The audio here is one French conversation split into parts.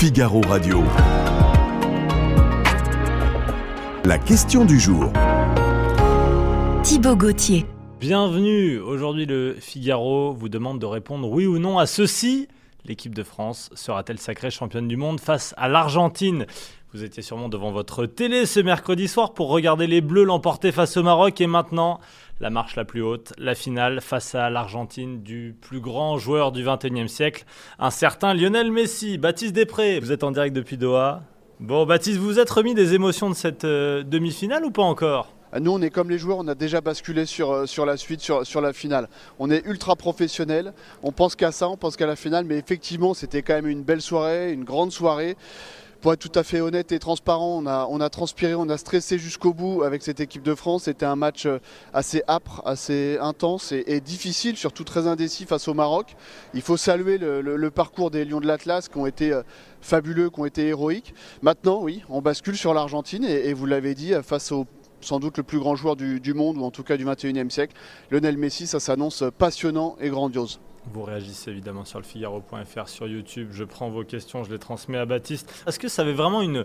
Figaro Radio. La question du jour. Thibaut Gauthier. Bienvenue. Aujourd'hui, le Figaro vous demande de répondre oui ou non à ceci. L'équipe de France sera-t-elle sacrée championne du monde face à l'Argentine? Vous étiez sûrement devant votre télé ce mercredi soir pour regarder les Bleus l'emporter face au Maroc et maintenant la marche la plus haute, la finale face à l'Argentine du plus grand joueur du 21e siècle, un certain Lionel Messi. Baptiste Després, vous êtes en direct depuis Doha. Bon, Baptiste, vous vous êtes remis des émotions de cette euh, demi-finale ou pas encore? Nous, on est comme les joueurs, on a déjà basculé sur, euh, sur la suite, sur, sur la finale. On est ultra professionnel, on pense qu'à ça, on pense qu'à la finale, mais effectivement, c'était quand même une belle soirée, une grande soirée. Pour être tout à fait honnête et transparent, on a, on a transpiré, on a stressé jusqu'au bout avec cette équipe de France. C'était un match euh, assez âpre, assez intense et, difficile, surtout très indécis face au Maroc. Il faut saluer le, parcours des Lions de l'Atlas qui ont été euh, fabuleux, qui ont été héroïques. Maintenant, oui, on bascule sur l'Argentine et, et vous l'avez dit, face au sans doute le plus grand joueur du, monde, ou en tout cas du 21e siècle. Lionel Messi, ça s'annonce passionnant et grandiose. Vous réagissez évidemment sur le Figaro.fr, sur YouTube. Je prends vos questions, je les transmets à Baptiste. Est-ce que ça avait vraiment une,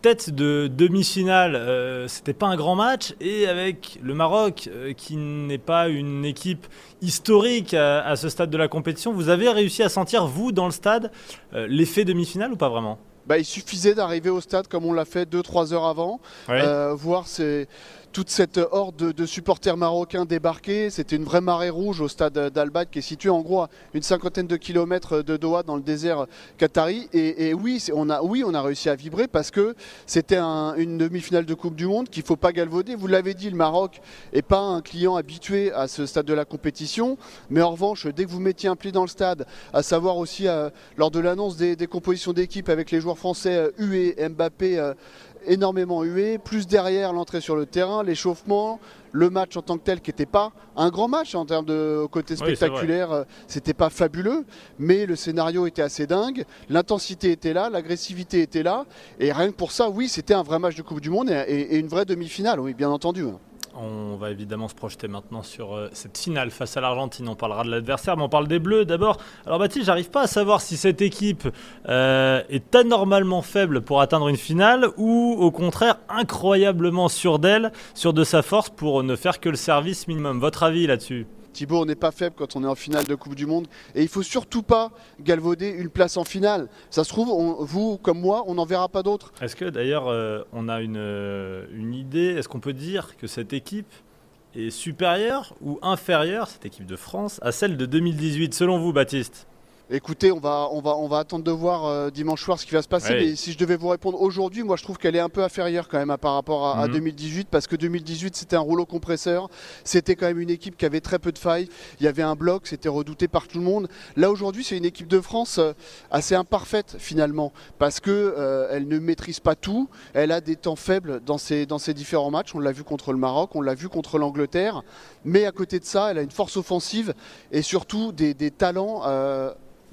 tête de demi-finale euh, C'était pas un grand match? Et avec le Maroc, euh, qui n'est pas une équipe historique à, ce stade de la compétition, vous avez réussi à sentir, vous, dans le stade, euh, l'effet demi-finale ou pas vraiment? Bah, il suffisait d'arriver au stade comme on l'a fait 2-3 heures avant, euh, voir ces toute cette horde de, supporters marocains débarqués. C'était une vraie marée rouge au stade d'Albat qui est situé en gros à une cinquantaine de kilomètres de Doha dans le désert qatari. Et, oui, on a, oui, on a réussi à vibrer parce que c'était une demi-finale de Coupe du Monde qu'il ne faut pas galvauder. Vous l'avez dit, le Maroc n'est pas un client habitué à ce stade de la compétition. Mais en revanche, dès que vous mettiez un pli dans le stade, à savoir aussi euh, lors de l'annonce des, compositions d'équipe avec les joueurs français euh, Mbappé, euh, énormément hué, plus derrière l'entrée sur le terrain, l'échauffement, le match en tant que tel qui n'était pas un grand match en termes de côté spectaculaire, euh, c'était pas fabuleux, mais le scénario était assez dingue, l'intensité était là, l'agressivité était là, et rien que pour ça, oui, c'était un vrai match de Coupe du Monde et, et une vraie demi-finale, oui, bien entendu. On va évidemment se projeter maintenant sur euh, cette finale face à l'Argentine. On parlera de l'adversaire, mais on parle des Bleus d'abord. Alors Baptiste, j'arrive pas à savoir si cette équipe euh, est anormalement faible pour atteindre une finale ou au contraire incroyablement sûre d'elle, sûre de sa force pour ne faire que le service minimum. Votre avis là-dessus? Thibaut, on n'est pas faible quand on est en finale de Coupe du Monde. Et il faut surtout pas galvauder une place en finale. Ça se trouve, vous comme moi, on n'en verra pas d'autres. Est-ce que d'ailleurs, euh, on a euh, une idée? Est-ce qu'on peut dire que cette équipe est supérieure ou inférieure, cette équipe de France, à celle de 2018, selon vous, Baptiste? Écoutez, on va, on va, on va attendre de voir euh, dimanche soir ce qui va se passer. Mais si je devais vous répondre aujourd'hui, moi je trouve qu'elle est un peu inférieure quand même par rapport à, 2018 mhm. parce que 2018 c'était un rouleau compresseur. C'était quand même une équipe qui avait très peu de failles. Il y avait un bloc, c'était redouté par tout le monde. Là aujourd'hui, c'est une équipe de France euh, assez imparfaite finalement parce que euh, elle ne maîtrise pas tout. Elle a des temps faibles dans ses, dans ses différents matchs. On l'a vu contre le Maroc, on l'a vu contre l'Angleterre. Mais à côté de ça, elle a une force offensive et surtout des, des talents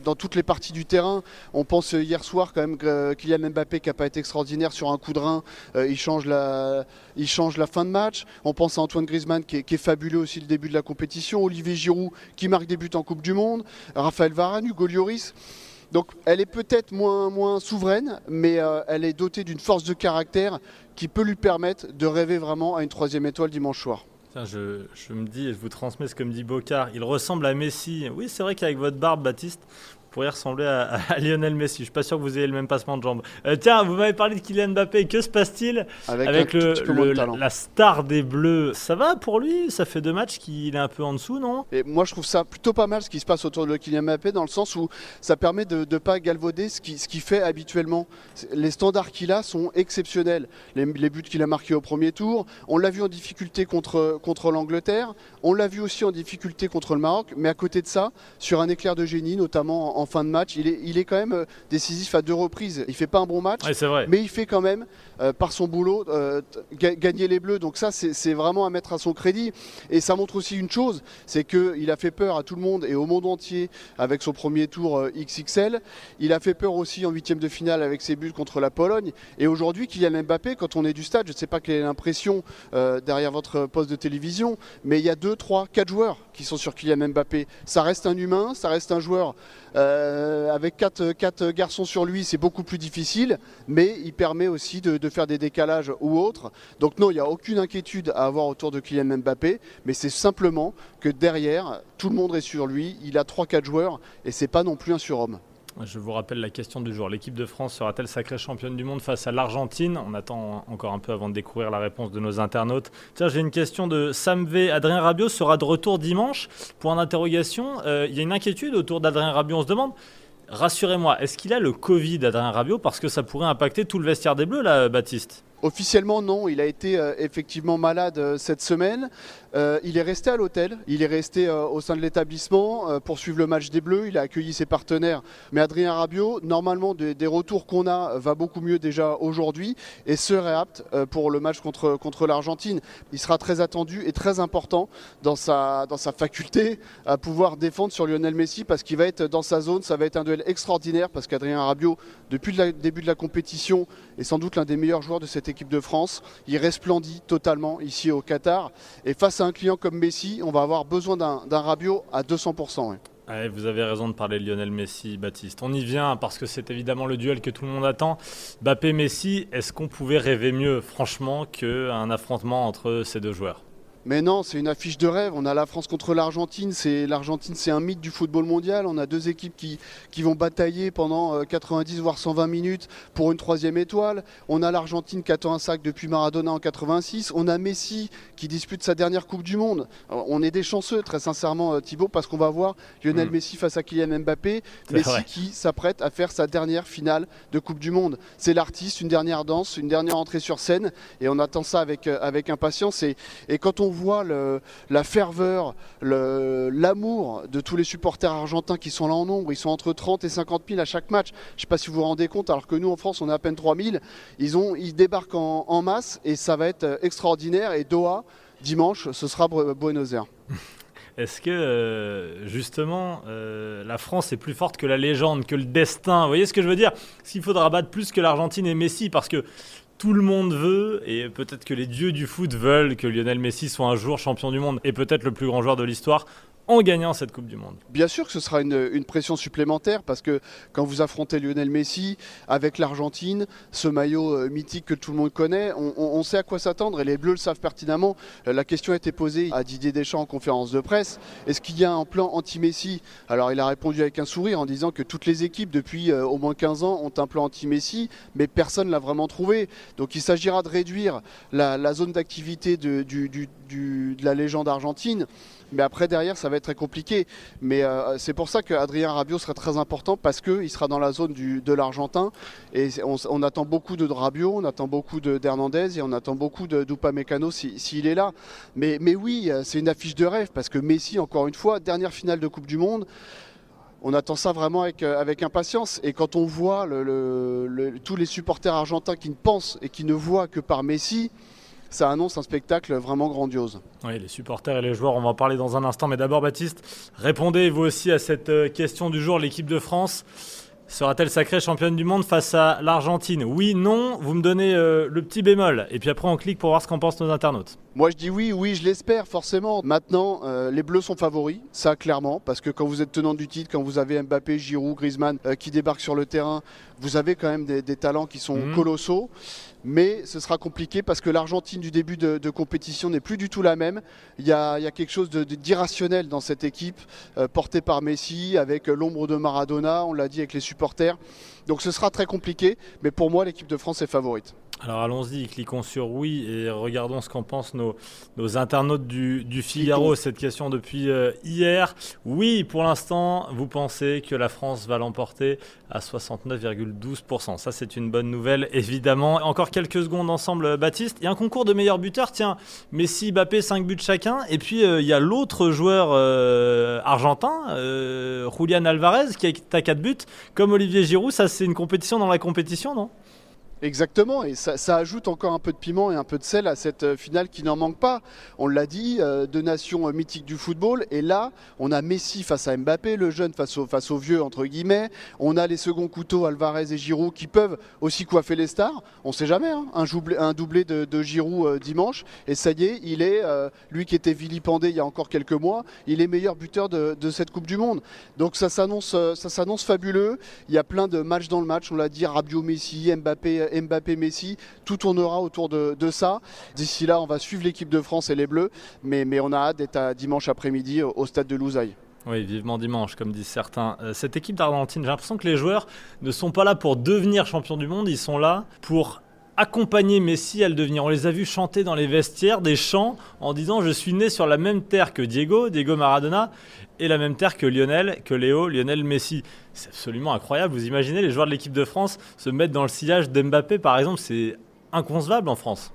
dans toutes les parties du terrain. On pense euh, hier soir quand même que Kylian Mbappé qui n'a pas été extraordinaire sur un coup de rein, euh, il, change la, fin de match. On pense à Antoine Griezmann qui est, fabuleux aussi le début de la compétition. Olivier Giroud qui marque des buts en Coupe du Monde. Raphaël Varane, Hugo. Donc elle est peut-être moins, souveraine, mais euh, elle est dotée d'une force de caractère qui peut lui permettre de rêver vraiment à une troisième étoile dimanche soir je, me dis, et je vous transmets ce que me dit Bocard, il ressemble à Messi. Oui, c'est vrai qu'avec votre barbe, Baptiste, pourrait ressembler à, Lionel Messi. Je suis pas sûr que vous ayez le même passement de jambes. Euh, tiens, vous m'avez parlé de Kylian Mbappé. Que se passe-t-il avec, le, la, star des Bleus? Ça va pour lui? Ça fait deux matchs qu'il est un peu en dessous, non? Et Moi, je trouve ça plutôt pas mal ce qui se passe autour de Kylian Mbappé, dans le sens où ça permet de ne pas galvauder ce qu'il ce qui fait habituellement. Les standards qu'il a sont exceptionnels. Les, buts qu'il a marqués au premier tour, on l'a vu en difficulté contre, contre l'Angleterre, on l'a vu aussi en difficulté contre le Maroc, mais à côté de ça, sur un éclair de génie, notamment en en fin de match. Il est, il est quand même euh, décisif à deux reprises. Il fait pas un bon match, mais il fait quand même, euh, par son boulot, euh, gagner les Bleus. Donc ça, c'est vraiment à mettre à son crédit. Et ça montre aussi une chose, c'est qu'il a fait peur à tout le monde et au monde entier avec son premier tour XXL. Il a fait peur aussi en huitième de finale avec ses buts contre la Pologne. Et aujourd'hui, Kylian Mbappé, quand on est du stade, je ne sais pas quelle est l'impression derrière votre poste de télévision, mais il y a deux, trois, quatre joueurs qui sont sur Kylian Mbappé. Ça reste un humain, ça reste un joueur avec quatre, quatre, garçons sur lui, c'est beaucoup plus difficile, mais il permet aussi de, de faire des décalages ou autres. Donc non, il n'y a aucune inquiétude à avoir autour de Kylian Mbappé, mais c'est simplement que derrière, tout le monde est sur lui. Il a 3-4 joueurs et c'est pas non plus un surhomme. Je vous rappelle la question du jour. L'équipe de France sera-t-elle sacrée championne du monde face à l'Argentine? On attend encore un peu avant de découvrir la réponse de nos internautes. Tiens, j'ai une question de Sam V. Adrien Rabiot sera de retour dimanche? Point d'interrogation. Euh, il y a une inquiétude autour d'Adrien Rabiot. On se demande, rassurez-moi, est-ce qu'il a le Covid, Adrien Rabiot? Parce que ça pourrait impacter tout le vestiaire des Bleus, là, Baptiste. Officiellement, non. Il a été euh, effectivement malade euh, cette semaine. Euh, il est resté à l'hôtel. Il est resté au sein de l'établissement pour suivre le match des Bleus. Il a accueilli ses partenaires. Mais Adrien Rabiot, normalement, des, retours qu'on a, va beaucoup mieux déjà aujourd'hui et serait apte pour le match contre, contre l'Argentine. Il sera très attendu et très important dans sa, dans sa faculté à pouvoir défendre sur Lionel Messi parce qu'il va être dans sa zone. Ça va être un duel extraordinaire parce qu'Adrien Rabiot, depuis le début de la compétition, est sans doute l'un des meilleurs joueurs de cette équipe de France. Il resplendit totalement ici au Qatar. Et face à un client comme Messi, on va avoir besoin d'un Rabiot à 200%. vous avez raison de parler de Lionel Messi, Baptiste. On y vient parce que c'est évidemment le duel que tout le monde attend. Mbappé-Messi, est-ce qu'on pouvait rêver mieux, franchement, qu'un affrontement entre ces deux joueurs? Mais non, c'est une affiche de rêve. On a la France contre l'Argentine. C'est l'Argentine, c'est un mythe du football mondial. On a deux équipes qui, qui vont batailler pendant 90 euh, voire 120 minutes pour une troisième étoile. On a l'Argentine qui attend un sac depuis Maradona en 86. On a Messi qui dispute sa dernière Coupe du Monde. on est des chanceux, très sincèrement, euh, Thibaut, parce qu'on va voir Lionel mm. Messi face à Kylian Mbappé. Messi qui s'apprête à faire sa dernière finale de Coupe du Monde. C'est l'artiste, une dernière danse, une dernière entrée sur scène, et on attend ça avec, euh, avec impatience. Et, et quand on voit la ferveur, l'amour de tous les supporters argentins qui sont là en nombre. Ils sont entre 30 et 50 000 à chaque match. Je ne sais pas si vous vous rendez compte, alors que nous en France on est à peine 3 000. Ils, débarquent en, masse et ça va être extraordinaire. Et Doha, dimanche, ce sera Buenos Aires. Est-ce que euh, justement euh, la France est plus forte que la légende, que le destin? Vous voyez ce que je veux dire? S'il faudra battre plus que l'Argentine et Messi, parce que tout le monde veut, et peut-être que les dieux du foot veulent que Lionel Messi soit un jour champion du monde et peut-être le plus grand joueur de l'histoire en gagnant cette Coupe du Monde. Bien sûr que ce sera une, pression supplémentaire parce que quand vous affrontez Lionel Messi avec l'Argentine, ce maillot euh, mythique que tout le monde connaît, on, sait à quoi s'attendre et les Bleus le savent pertinemment. Euh, la question a été posée à Didier Deschamps en conférence de presse. Est-ce qu'il y a un plan anti-Messi? Alors il a répondu avec un sourire en disant que toutes les équipes depuis euh, au moins 15 ans ont un plan anti-Messi, mais personne ne l'a vraiment trouvé. Donc il s'agira de réduire la, zone d'activité de, de la légende argentine. Mais après, derrière, ça va être très compliqué. Mais euh, c'est pour ça qu'Adrien Rabiot serait très important parce qu'il sera dans la zone de l'Argentin. Et on, attend beaucoup de Rabiot, on attend beaucoup d'Hernandez et on attend beaucoup d'Upamecano s'il est là. Mais, mais oui, euh, c'est une affiche de rêve parce que Messi, encore une fois, dernière finale de Coupe du Monde on attend ça vraiment avec, euh, avec impatience. Et quand on voit tous les supporters argentins qui ne pensent et qui ne voient que par Messi, ça annonce un spectacle vraiment grandiose. Oui, les supporters et les joueurs, on va en parler dans un instant. Mais d'abord, Baptiste, répondez vous aussi à cette euh, question du jour. L'équipe de France sera-t-elle sacrée championne du monde face à l'Argentine? Oui, non, vous me donnez euh, le petit bémol. Et puis après, on clique pour voir ce qu'en pensent nos internautes. Moi, je dis oui, oui, je l'espère, forcément. Maintenant, euh, les Bleus sont favoris, ça clairement, parce que quand vous êtes tenant du titre, quand vous avez Mbappé, Giroud, Griezmann qui débarquent sur le terrain, vous avez quand même des, talents qui sont mhm. colossaux mais ce sera compliqué parce que l'Argentine du début de, compétition n'est plus du tout la même. Il y a, quelque chose d'irrationnel dans cette équipe euh, portée par Messi, avec l'ombre de Maradona, on l'a dit avec les supporters. Donc ce sera très compliqué, mais pour moi l'équipe de France est favorite. Alors allons-y, cliquons sur oui et regardons ce qu'en pensent nos, internautes du, Figaro. Cette question depuis euh, hier. Oui, pour l'instant, vous pensez que la France va l'emporter à 69,12%. Ça, c'est une bonne nouvelle, évidemment. Encore quelques secondes ensemble, Baptiste. Il y a un concours de meilleurs buteurs. Tiens, Messi, Mbappé, 5 buts chacun. Et puis, euh, il y a l'autre joueur euh, argentin, Julian Alvarez, qui a 4 buts. Comme Olivier Giroud, ça, c'est une compétition dans la compétition, non? Exactement, et ça, ajoute encore un peu de piment et un peu de sel à cette euh, finale qui n'en manque pas. On l'a dit, euh, deux nations euh, mythiques du football, et là, on a Messi face à Mbappé, le jeune face au, face au vieux, entre guillemets. On a les seconds couteaux, Alvarez et Giroud, qui peuvent aussi coiffer les stars. On ne sait jamais, hein. un, doublé, de, Giroud dimanche, et ça y est, il est, lui qui était vilipendé il y a encore quelques mois, il est meilleur buteur de, cette Coupe du Monde. Donc ça s'annonce fabuleux. Il y a plein de matchs dans le match, on l'a dit, Rabiot, Messi, Mbappé Mbappé, Messi, tout tournera autour de, ça. D'ici là, on va suivre l'équipe de France et les Bleus, mais, mais on a hâte d'être dimanche après-midi au stade de Louzaï. Oui, vivement dimanche, comme disent certains. Euh, cette équipe d'Argentine, j'ai l'impression que les joueurs ne sont pas là pour devenir champion du monde, ils sont là pour accompagner Messi à le devenir. On les a vus chanter dans les vestiaires des chants en disant Je suis né sur la même terre que Diego, Diego Maradona, et la même terre que Lionel, que Léo, Lionel Messi. C'est absolument incroyable. Vous imaginez les joueurs de l'équipe de France se mettre dans le sillage d'Mbappé, par exemple C'est inconcevable en France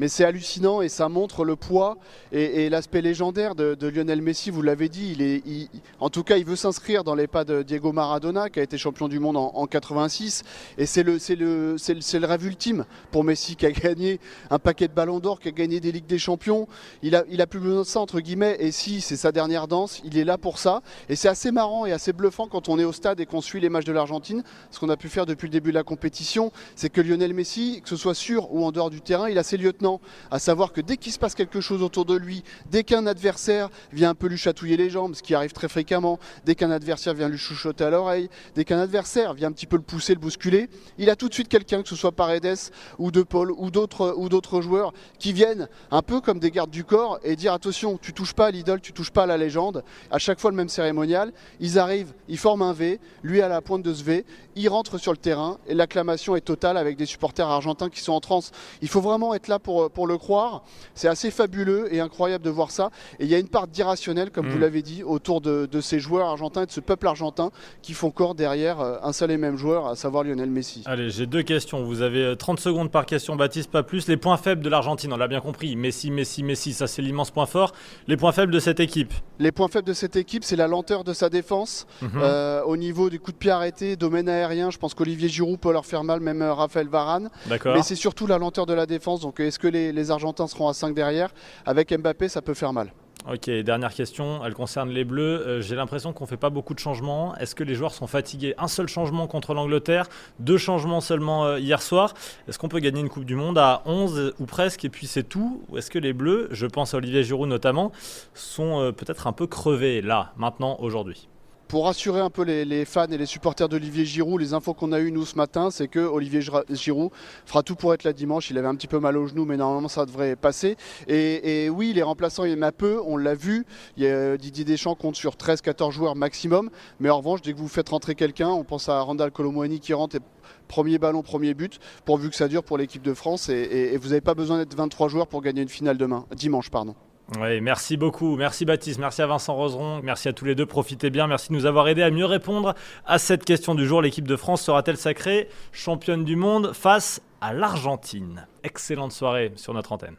mais c'est hallucinant et ça montre le poids et, l'aspect légendaire de, Lionel Messi. Vous l'avez dit, en tout cas, il veut s'inscrire dans les pas de Diego Maradona, qui a été champion du monde en, 86. Et c'est le, rêve ultime pour Messi, qui a gagné un paquet de ballons d'or, qui a gagné des ligues des champions. Il a, il plus besoin de ça entre guillemets. Et si c'est sa dernière danse, il est là pour ça. Et c'est assez marrant et assez bluffant quand on est au stade et qu'on suit les matchs de l'Argentine. Ce qu'on a pu faire depuis le début de la compétition, c'est que Lionel Messi, que ce soit sur ou en dehors du terrain, il a ses lieutenants à savoir que dès qu'il se passe quelque chose autour de lui, dès qu'un adversaire vient un peu lui chatouiller les jambes, ce qui arrive très fréquemment, dès qu'un adversaire vient lui chuchoter à l'oreille, dès qu'un adversaire vient un petit peu le pousser, le bousculer, il a tout de suite quelqu'un, que ce soit Paredes ou De Paul ou d'autres ou d'autres joueurs qui viennent un peu comme des gardes du corps et dire attention, tu touches pas à l'idole, tu touches pas à la légende. À chaque fois le même cérémonial, ils arrivent, ils forment un V, lui à la pointe de ce V, il rentre sur le terrain et l'acclamation est totale avec des supporters argentins qui sont en transe. Il faut vraiment être là pour pour, le croire. C'est assez fabuleux et incroyable de voir ça. Et il y a une part d'irrationnel, comme vous mm. l'avez dit, autour de, ces joueurs argentins et de ce peuple argentin qui font corps derrière euh, un seul et même joueur, à savoir Lionel Messi. Allez, j'ai deux questions. Vous avez 30 euh, secondes par question, Baptiste, pas plus. Les points faibles de l'Argentine, on l'a bien compris. Messi, Messi, Messi, ça c'est l'immense point fort. Les points faibles de cette équipe? Les points faibles de cette équipe, c'est la lenteur de sa défense. Mhm. Euh, au niveau des coups de pied arrêtés, domaine aérien, je pense qu'Olivier Giroud peut leur faire mal, même Raphaël Varane. Mais c'est surtout la lenteur de la défense. Donc est-ce que les, Argentins seront à 5 derrière. Avec Mbappé, ça peut faire mal. Ok, dernière question, elle concerne les Bleus. Euh, j'ai l'impression qu'on ne fait pas beaucoup de changements. Est-ce que les joueurs sont fatigués? Un seul changement contre l'Angleterre, deux changements seulement euh, hier soir. Est-ce qu'on peut gagner une Coupe du Monde à 11 ou presque et puis c'est tout? Ou est-ce que les Bleus, je pense à Olivier Giroud notamment, sont euh, peut-être un peu crevés là, maintenant, aujourd'hui? Pour rassurer un peu les, fans et les supporters d'Olivier Giroud, les infos qu'on a eues nous ce matin, c'est que Olivier Giroud fera tout pour être là dimanche. Il avait un petit peu mal au genou, mais normalement ça devrait passer. Et, oui, les remplaçants, il y en a peu, on l'a vu. Didier Deschamps compte sur 13-14 joueurs maximum. Mais en revanche, dès que vous faites rentrer quelqu'un, on pense à Randall Colomwani qui rentre et premier ballon, premier but, pourvu que ça dure pour l'équipe de France. Et, et vous n'avez pas besoin d'être 23 joueurs pour gagner une finale demain, dimanche. pardon. Oui, merci beaucoup. Merci Baptiste, merci à Vincent Roseron, merci à tous les deux. Profitez bien, merci de nous avoir aidés à mieux répondre à cette question du jour. L'équipe de France sera-t-elle sacrée championne du monde face à l'Argentine? Excellente soirée sur notre antenne.